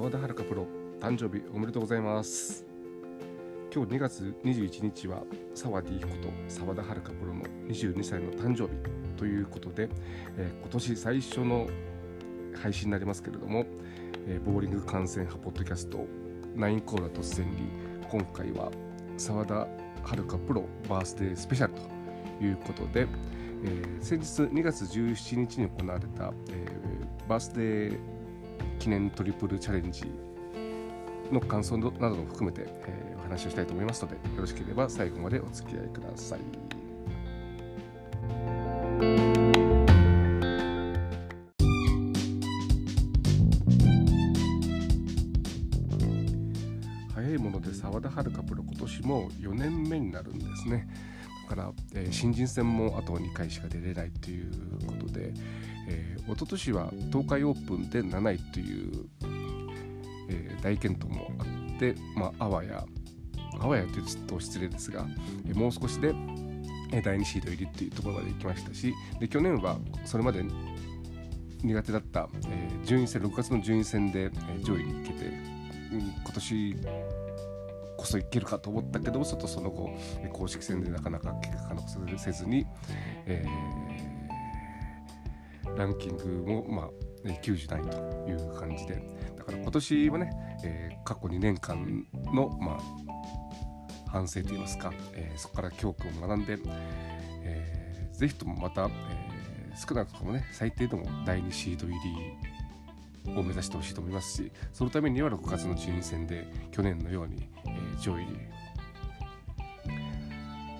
澤田遥プロ誕生日おめでとうございます。今日2月21日は澤 D こと澤田遥プロの22歳の誕生日ということで、えー、今年最初の配信になりますけれども、えー、ボーリング観戦派ポッドキャスト9コーラ突然に今回は澤田遥プロバースデースペシャルということで、えー、先日2月17日に行われた、えー、バースデー記念トリプルチャレンジの感想なども含めて、えー、お話をしたいと思いますのでよろしければ最後までお付き合いください。早いもので澤田遥プロ今年も4年目になるんですね。から、えー、新人戦もあと2回しか出れないということで、えー、一昨年は東海オープンで7位という、えー、大健闘もあって、まあ、あわやあわやというと失礼ですが、えー、もう少しで第2シード入りっていうところまで行きましたしで去年はそれまで苦手だった、えー、順位戦6月の順位戦で、えー、上位に行けて、うん、今年こそいけるかと思ったけどちょっとその後公式戦でなかなか結果が残せずに、えー、ランキングも、まあ、90代という感じでだから今年はね、えー、過去2年間の、まあ、反省といいますか、えー、そこから教訓を学んで、えー、ぜひともまた、えー、少なくともね最低でも第2シード入りを目指してほしいと思いますしそのためには6月の順位戦で去年のように、上位に、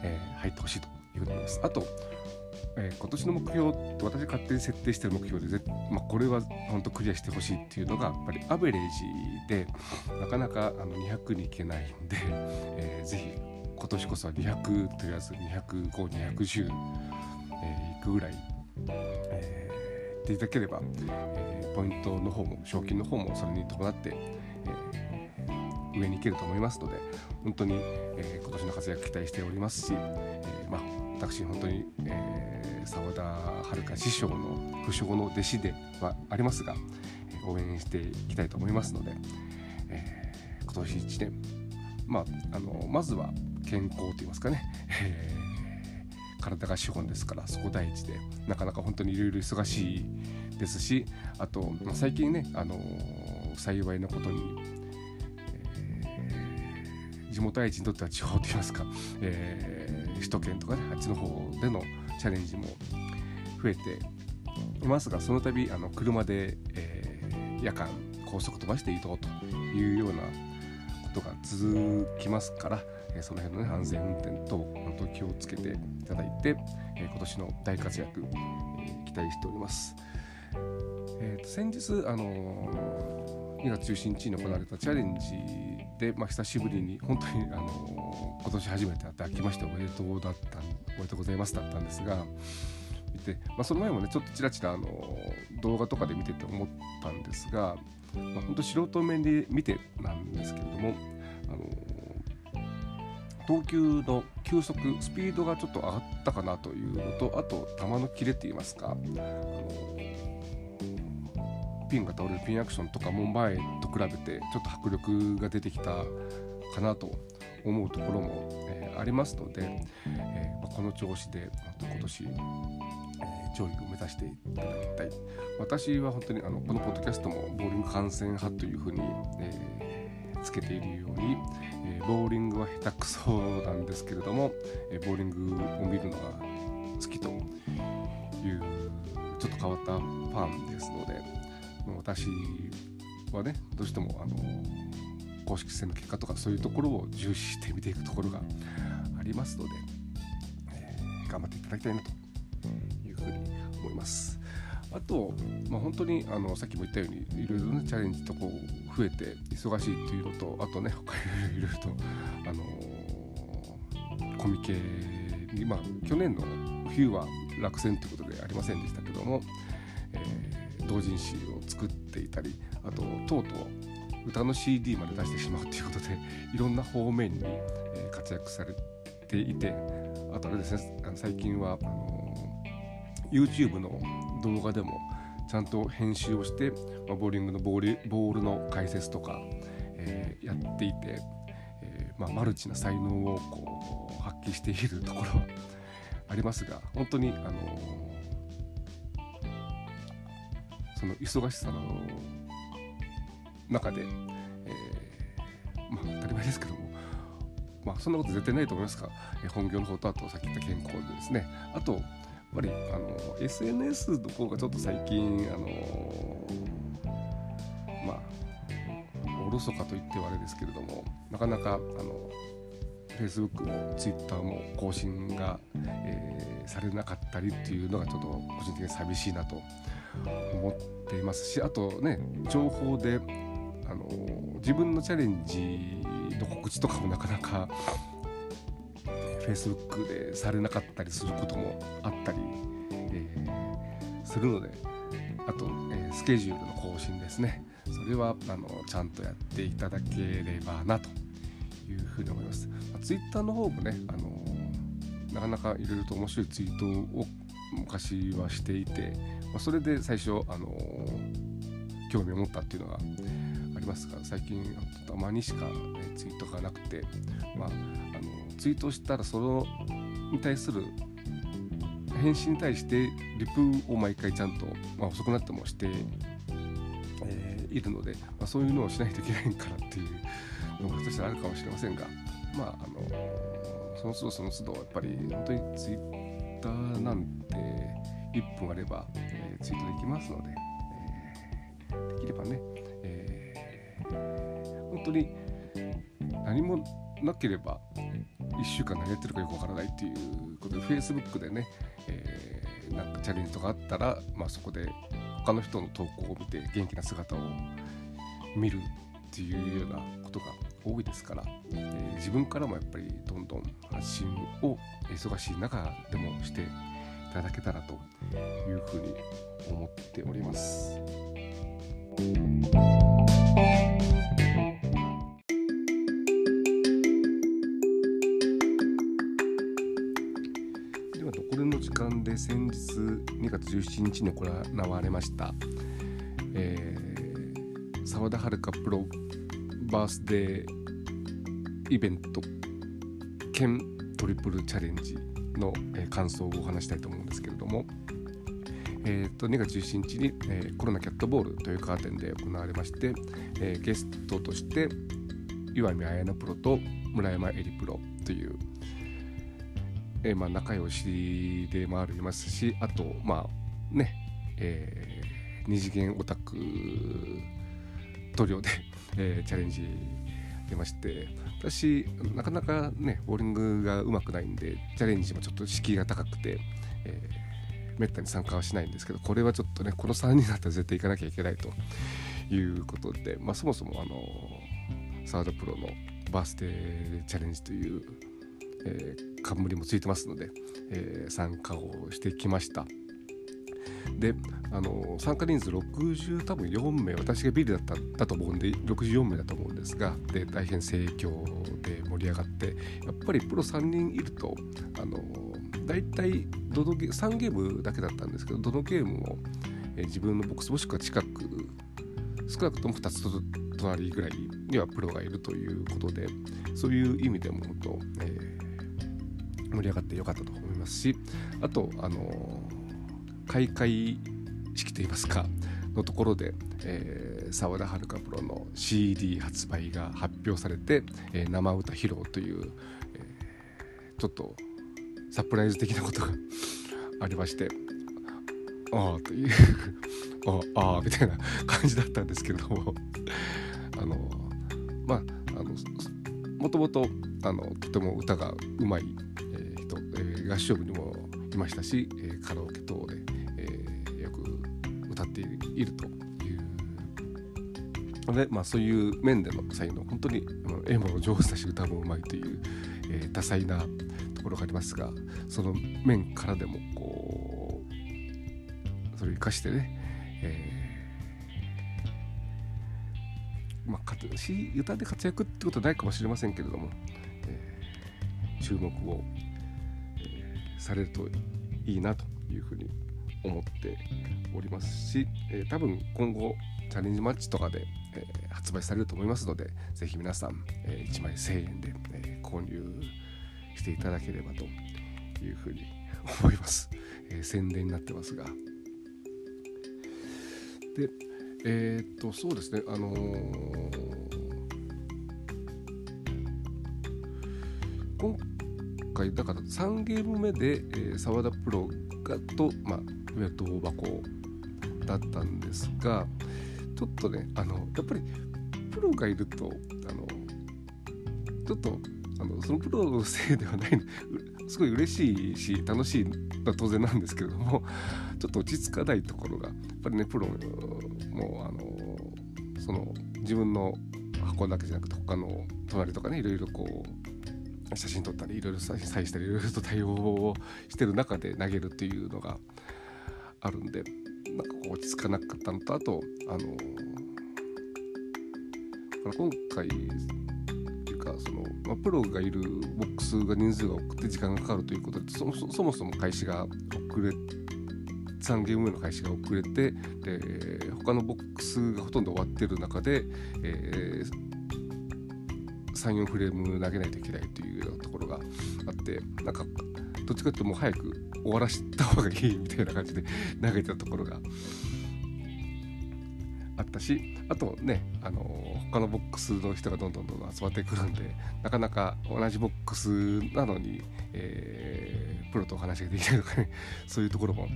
えー、入ってほしいというふうに思います。あと、えー、今年の目標って私勝手に設定してる目標で、まあ、これは本当クリアしてほしいっていうのがやっぱりアベレージでなかなかあの200にいけないんで、えー、ぜひ今年こそは200と言わず205210、えー、いくぐらい、えー、っていただければ、えー、ポイントの方も賞金の方もそれに伴って、上に行けると思いますので本当に、えー、今年の活躍期待しておりますし、えー、まあ、私本当に澤、えー、田遥師匠の不詳の弟子ではありますが、応援していきたいと思いますので、え今年1年、まあ、あのまずは健康といいますかね、え体が資本ですからそこ第一でなかなか本当にいろいろ忙しいですしあとま最近ね、あの幸いなことに地元愛知にとっては地方といいますか、えー、首都圏とかねあっちの方でのチャレンジも増えていますがその度あの車で、えー、夜間高速飛ばして移動というようなことが続きますから、えー、その辺の、ね、安全運転等本当気をつけていただいて、えー、今年の大活躍、えー、期待しております。えー、と先日、あのー、2月17日に行われたチャレンジで、まあ、久しぶりに本当にあの今年初めて会って明けましておめでとうだったおめでとうございますだったんですが見て、まあ、その前もねちょっとちらちらあの動画とかで見てて思ったんですが、まあ、本当素人面で見てなんですけれどもあの投球の球速スピードがちょっと上がったかなというのとあと球のキレって言いますかあのピンが倒れるピンアクションとかも前と比べてちょっと迫力が出てきたかなと思うところも、えー、ありますので、えー、この調子で今年、えー、上位を目指していただきたい。私は本当にあのこのポッドキャストもボーリング観戦派というふうに、えつけているように、えボーリングは下手くそなんですけれども、えボーリングを見るのが好きというちょっと変わったファンですので、私はねどうしてもあの公式戦の結果とかそういうところを重視して見ていくところがありますので、えー、頑張っていただきたいなというふうに思います。あと、まあ、本当にあのさっきも言ったようにいろいろねチャレンジとこう増えて忙しいっていうのとあとね他いろいろとあのコミケにまあ去年の冬は落選ということでありませんでしたけども、同人誌を作っていたりあととうとう歌の CD まで出してしまうということで いろんな方面に、活躍されていてあとあれですね最近はあの YouTube の動画でもちゃんと編集をして、ま、ボーリングのボールボールの解説とか、えー、やっていて、えーまあ、マルチな才能をこう発揮しているところはありますが本当に、あの、その忙しさの中で、えー、まあ、当たり前ですけどもまあそんなこと絶対ないと思いますが、え本業の方とあとさっき言った健康でですね。あとやっぱりあの SNS の方がちょっと最近あのまあおろそかと言ってはあれですけれどもなかなかあの Facebook も Twitter も更新が、えー、されなかったりっていうのがちょっと個人的に寂しいなと思っていますしあとね情報であの自分のチャレンジの告知とかもなかなか Facebook でされなかったりすることもあったり、えー、するのであと、えー、スケジュールの更新ですね。それはあのちゃんとやっていただければなというふうに思います、まあ、Twitter の方もね、あのなかなかいろいろと面白いツイートを昔はしていて、まあ、それで最初、あの興味を持ったっていうのがありますが最近たまにしか、ね、ツイートがなくて、まあ、あのツイートしたらそのに対する返信に対してリプを毎回ちゃんと、まあ、遅くなってもして、えー、いるので、まあ、そういうのをしないといけないからっていうのがとしてあるかもしれませんがまああのその都度その都度やっぱり本当にツイッターなんて1分あれば、ツイートできますので、えー、できればね本当に何もなければ1週間何やってるかよくわからないっていうことで Facebook でね、えー、なんかチャレンジとかあったら、まあ、そこで他の人の投稿を見て元気な姿を見るっていうようなことが多いですから、えー、自分からもやっぱりどんどん発信を忙しい中でもしてただけたらというふうに思っております。では残りの時間で先日2月17日に行われました、えー、沢田遥プロバースデーイベント兼トリプルチャレンジの、え、感想をお話したいと思うんですけれども、えーと、2月17日に、えー、コロナキャットボールというカーテンで行われまして、えー、ゲストとして岩見綾乃プロと村山恵里プロというえー、まあ、仲良しでもありますしあとまあね、えー、二次元オタク塗料で、えー、チャレンジ出まして私なかなかねボーリングがうまくないんでチャレンジもちょっと敷居が高くて、えー、めったに参加はしないんですけどこれはちょっとねこの3人だったら絶対行かなきゃいけないということで、まあ、そもそもあのサードプロのバースデーチャレンジというえー、冠もついてますので、えー、参加をしてきました。であの参加人数60多分4名私がビリだっただと思うんで64名だと思うんですがで大変盛況で盛り上がってやっぱりプロ3人いるとあの大体どのゲ3ゲームだけだったんですけどどのゲームも、え、自分のボックスもしくは近く少なくとも2つ隣ぐらいにはプロがいるということでそういう意味でも本当、えー盛り上がってよかったと思いますしあとあの開会式といいますかのところでえー、田遥プロの CD 発売が発表されて、えー、生歌披露という、えー、ちょっとサプライズ的なことがありまして ああという ああみたいな感じだったんですけれども あのまああのもともとあのとても歌がうまいえー、人、えー合唱部にもいましたし、えカラオケ等で、いるという。で、まあ、そういう面での才能本当に絵も上手だし歌もうまいという、え多彩なところがありますがその面からでもこうそれを生かしてね、えー、まあ、歌で活躍ってことはないかもしれませんけれども、えー、注目をされるといいなというふうに思っておりますし、えー、多分今後チャレンジマッチとかで、えー、発売されると思いますのでぜひ皆さん、え1枚1000円で、え購入していただければというふうに思います、え宣伝になってますが。でえっとそうですね。あの今回だから3ゲーム目で澤、えー、田プロがと、まあ、いわゆる銅箱だったんですがちょっとねあのやっぱりプロがいるとあのちょっとあのそのプロのせいではない すごい嬉しいし楽しいのは当然なんですけれどもちょっと落ち着かないところがやっぱりねプロもあのその自分の箱だけじゃなくて他の隣とかねいろいろこう写真撮ったりいろいろ採したりいろいろと対応をしてる中で投げるっていうのがあるんでなんかこう落ち着かなかったのとあとあの今回っていうかその、まあ、プロがいるボックスが人数が多くて時間がかかるということでそもそもそも開始が遅れ3ゲーム目の開始が遅れてで他のボックスがほとんど終わってる中で、えー、34フレーム投げないといけないというようなところがあってなんかどっちかというともう早く終わらせた方がいいみたいな感じで 投げたところがあったしあとねあの他のボックスの人がどんどんどんどん集まってくるんでなかなか同じボックスなのに、えー、プロとお話ができないとかね そういうところも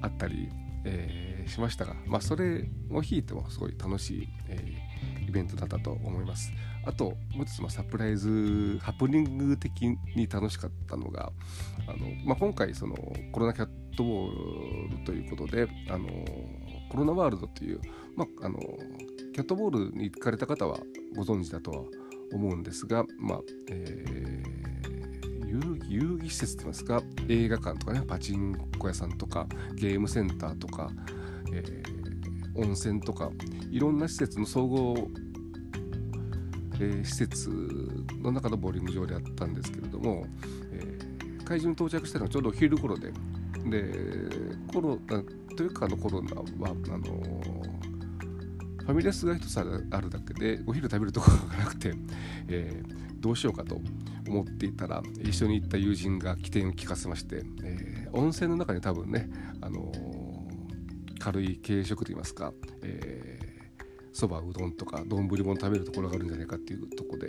あったり、えー、しましたが、まあ、それを引いてもすごい楽しい、えー、イベントだったと思います。あともう一つサプライズハプニング的に楽しかったのがあの、まあ、今回そのコロナキャットボールということであのコロナワールドという、まあ、あのキャットボールに行かれた方はご存知だとは思うんですが、まあえー、遊戯施設といいますか映画館とかねパチンコ屋さんとかゲームセンターとか、えー、温泉とかいろんな施設の総合えー、施設の中のボーリング場であったんですけれども、えー、会場に到着したのはちょうどお昼頃ででコロナというかあのコロナはあのファミレスが一つあるだけでお昼食べるところがなくて、えー、どうしようかと思っていたら一緒に行った友人が起点を聞かせまして、えー、温泉の中に多分ね、あの軽い軽食といいますか、えそばうどんとか丼も食べるところがあるんじゃないかっていうとこで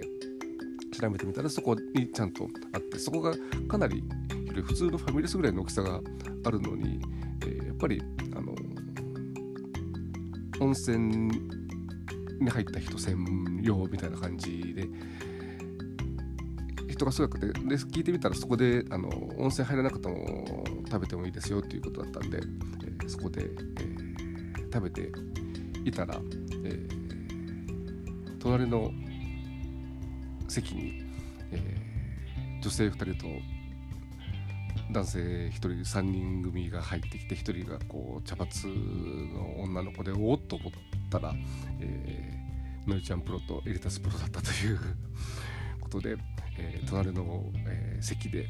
調べてみたらそこにちゃんとあってそこがかなり普通のファミレスぐらいの大きさがあるのに、えー、やっぱりあの温泉に入った人専用みたいな感じで人がすごくてで聞いてみたらそこであの温泉入らなくても食べてもいいですよっていうことだったんで、えー、そこで、えー、食べていたらえー、隣の席に、えー、女性2人と男性1人3人組が入ってきて1人がこう茶髪の女の子でおっと思ったら、えー、のりちゃんプロとエリタスプロだったということで、えー、隣の、えー、席で、え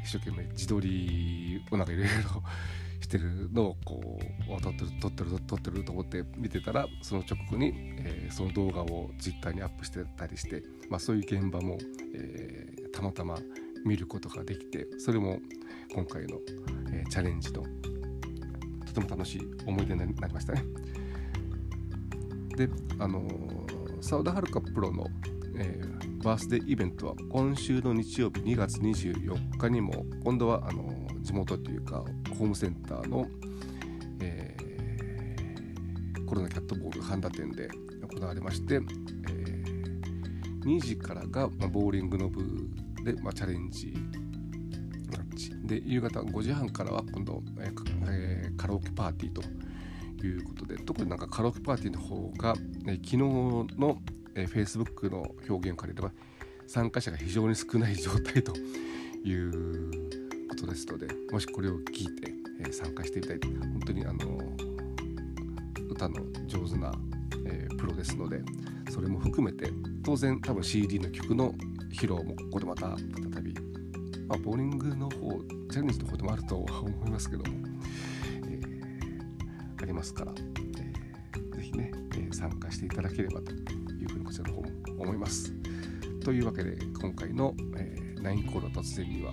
ー、一生懸命自撮りをなんかいろいろしてるのをこう撮ってる撮ってる撮ってると思って見てたらその直後に、えー、その動画を Twitter にアップしてたりして、まあ、そういう現場も、えー、たまたま見ることができてそれも今回の、えー、チャレンジのとても楽しい思い出になりましたね。であの澤田遥プロの、えー、バースデーイベントは今週の日曜日2月24日にも今度はあの地元というかホームセンターの、えー、コロナキャットボール半田店で行われまして、えー、2時からが、まあ、ボーリングの部で、まあ、チャレンジマッチで夕方5時半からは今度、えーえ、カラオケパーティーということで特になんかカラオケパーティーの方が、えー、昨日の、えー、Facebook の表現を借りれば参加者が非常に少ない状態ということですのでもしこれを聞いて、えー、参加してみたい本当にあの歌の上手な、えー、プロですのでそれも含めて当然多分 CD の曲の披露もここでまた再び、まあ、ボーリングの方チャレンジの方でもあるとは思いますけども、えー、ますから、えー、ぜひね、えー、参加していただければというふうにこちらの方も思います。というわけで今回の、えー、ナインコード突然には